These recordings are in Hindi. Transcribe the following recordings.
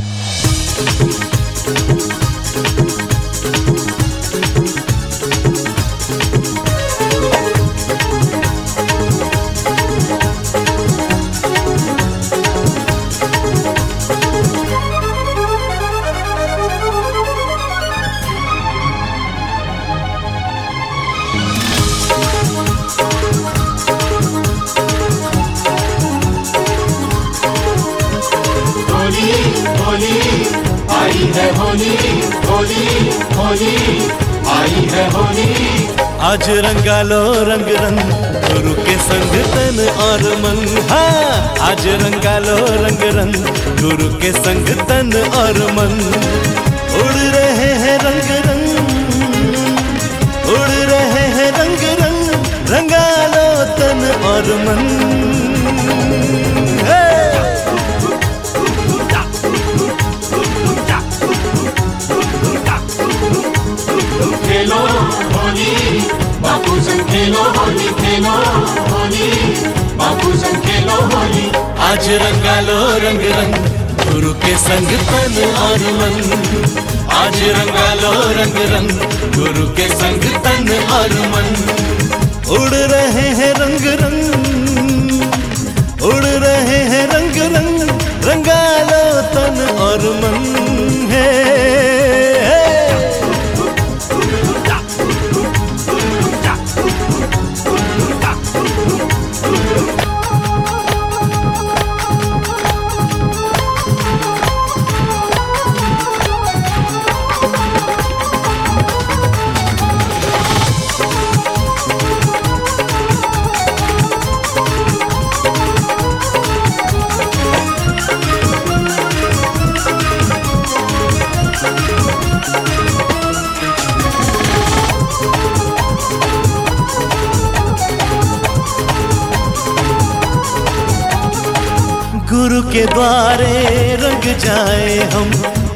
होली होली होली, आई है होली। आज रंगा लो रंग रंग, गुरु के संग तन और मन। हाँ आज रंगा लो रंग रंग, गुरु के संग तन और मन। उड़ रहे हैं रंग रंग, उड़ रहे हैं रंग रंग, रंगा लो तन और मन। खेलो, होली खेलो, होली। बापू संग खेलो, होली। आज रंगा लो रंग रंग, गुरु के संग तन और मन। आज रंगा लो रंग रंग, गुरु के संग तन और मन। उड़ रहे हैं रंग रंग गुरु के द्वारे रंग जाए हम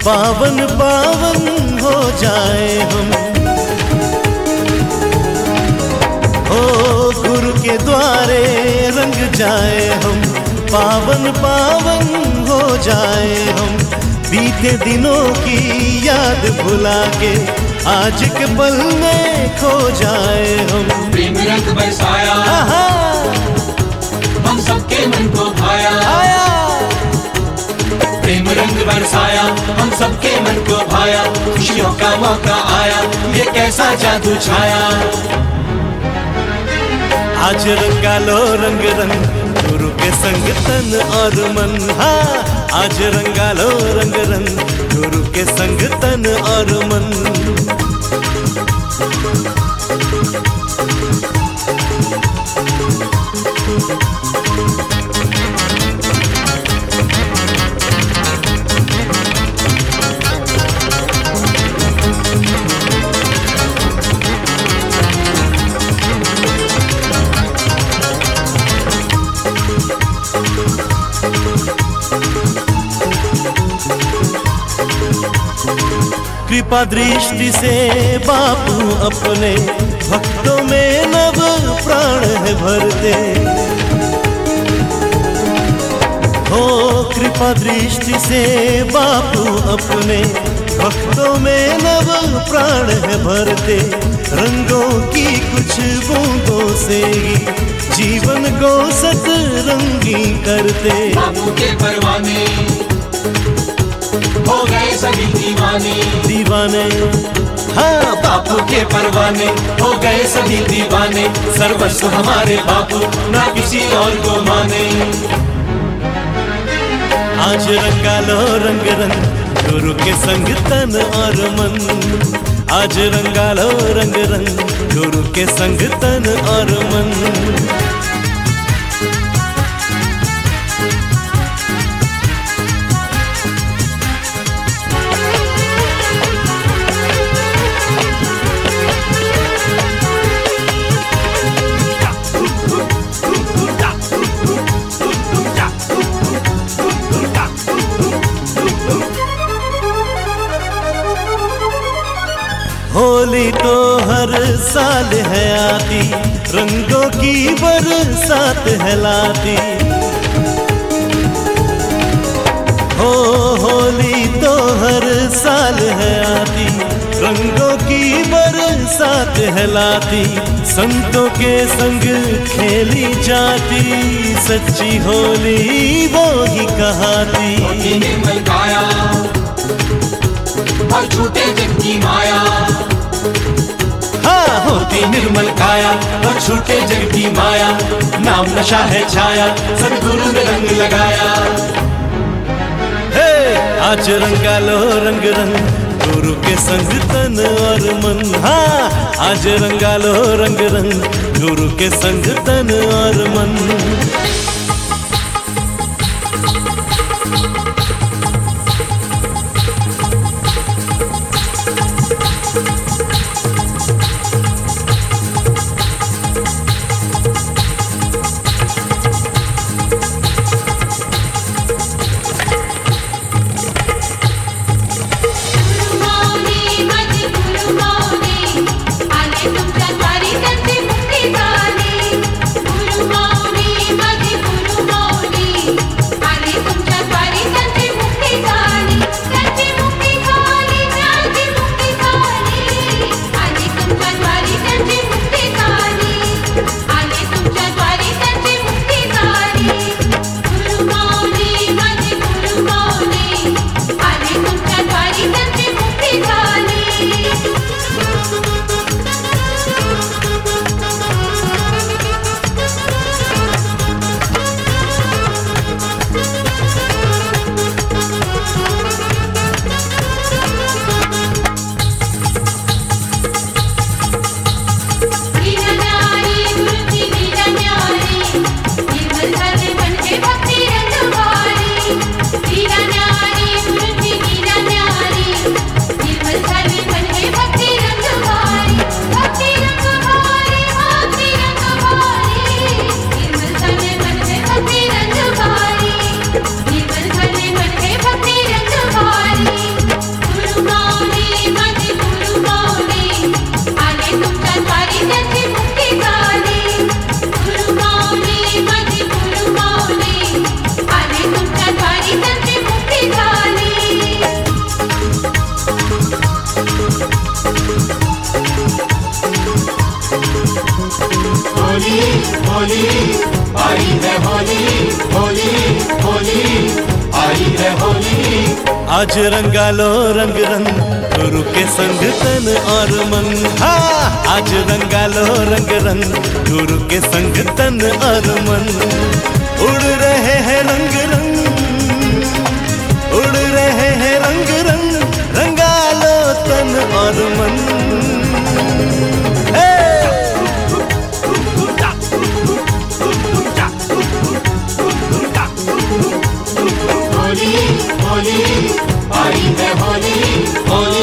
पावन पावन हो जाए हम। ओ गुरु के द्वारे रंग जाए हम पावन पावन हो जाए हम। बीते दिनों की याद भुला के आज के पल में खो जाए हम। प्रेम रंग बरसाया हम सबके मन को भाया। आया। प्रेम रंग बरसाया, हम सबके मन को भाया, खुशियों का मौका आया, ये कैसा जादू छाया। आज रंगा लो रंग रंग, गुरु के संग तन और मन हाँ। आज रंगा लो रंग रंग, गुरु के संग तन और मन। कृपा दृष्टि से बापू अपने भक्तों में नव प्राण है भरते। हो कृपा दृष्टि से बापू अपने भक्तों में नव प्राण है भरते। रंगों की कुछ बूंदों से जीवन को सतरंगी करते। बाबू के परवाने हो गए सभी दीवाने। दीवाने। हाँ बापू के परवाने। हो गए सभी दीवाने। सर्वस्व हमारे बापू ना किसी और को माने। आज रंगा लो रंग रंग गुरु के संग तन और मन। आज रंगा लो रंग रंग गुरु के संग तन और मन। होली तो हर साल है आती, रंगों की बरसात है लाती हो, होली तो हर साल है आती, रंगों की बरसात है लाती संतों के संग खेली जाती, सच्ची होली वो ही कहाती। और की माया। होती निर्मल काया, और छूटे जग की माया, नाम नशा है छाया, सदगुरु ने रंग लगाया। हे, आज रंगा लो रंग रंग गुरु के संग तन और मन। हाँ आज रंगा लो रंग रंग गुरु के संग तन और मन मौनी। होली, आई है होली होली होली, आई है होली। आज रंगा लो रंग रंग, गुरु के संग तन और मन। आज रंगा लो रंग रंग, गुरु के संग तन और मन। होली होली आई है होली होली होली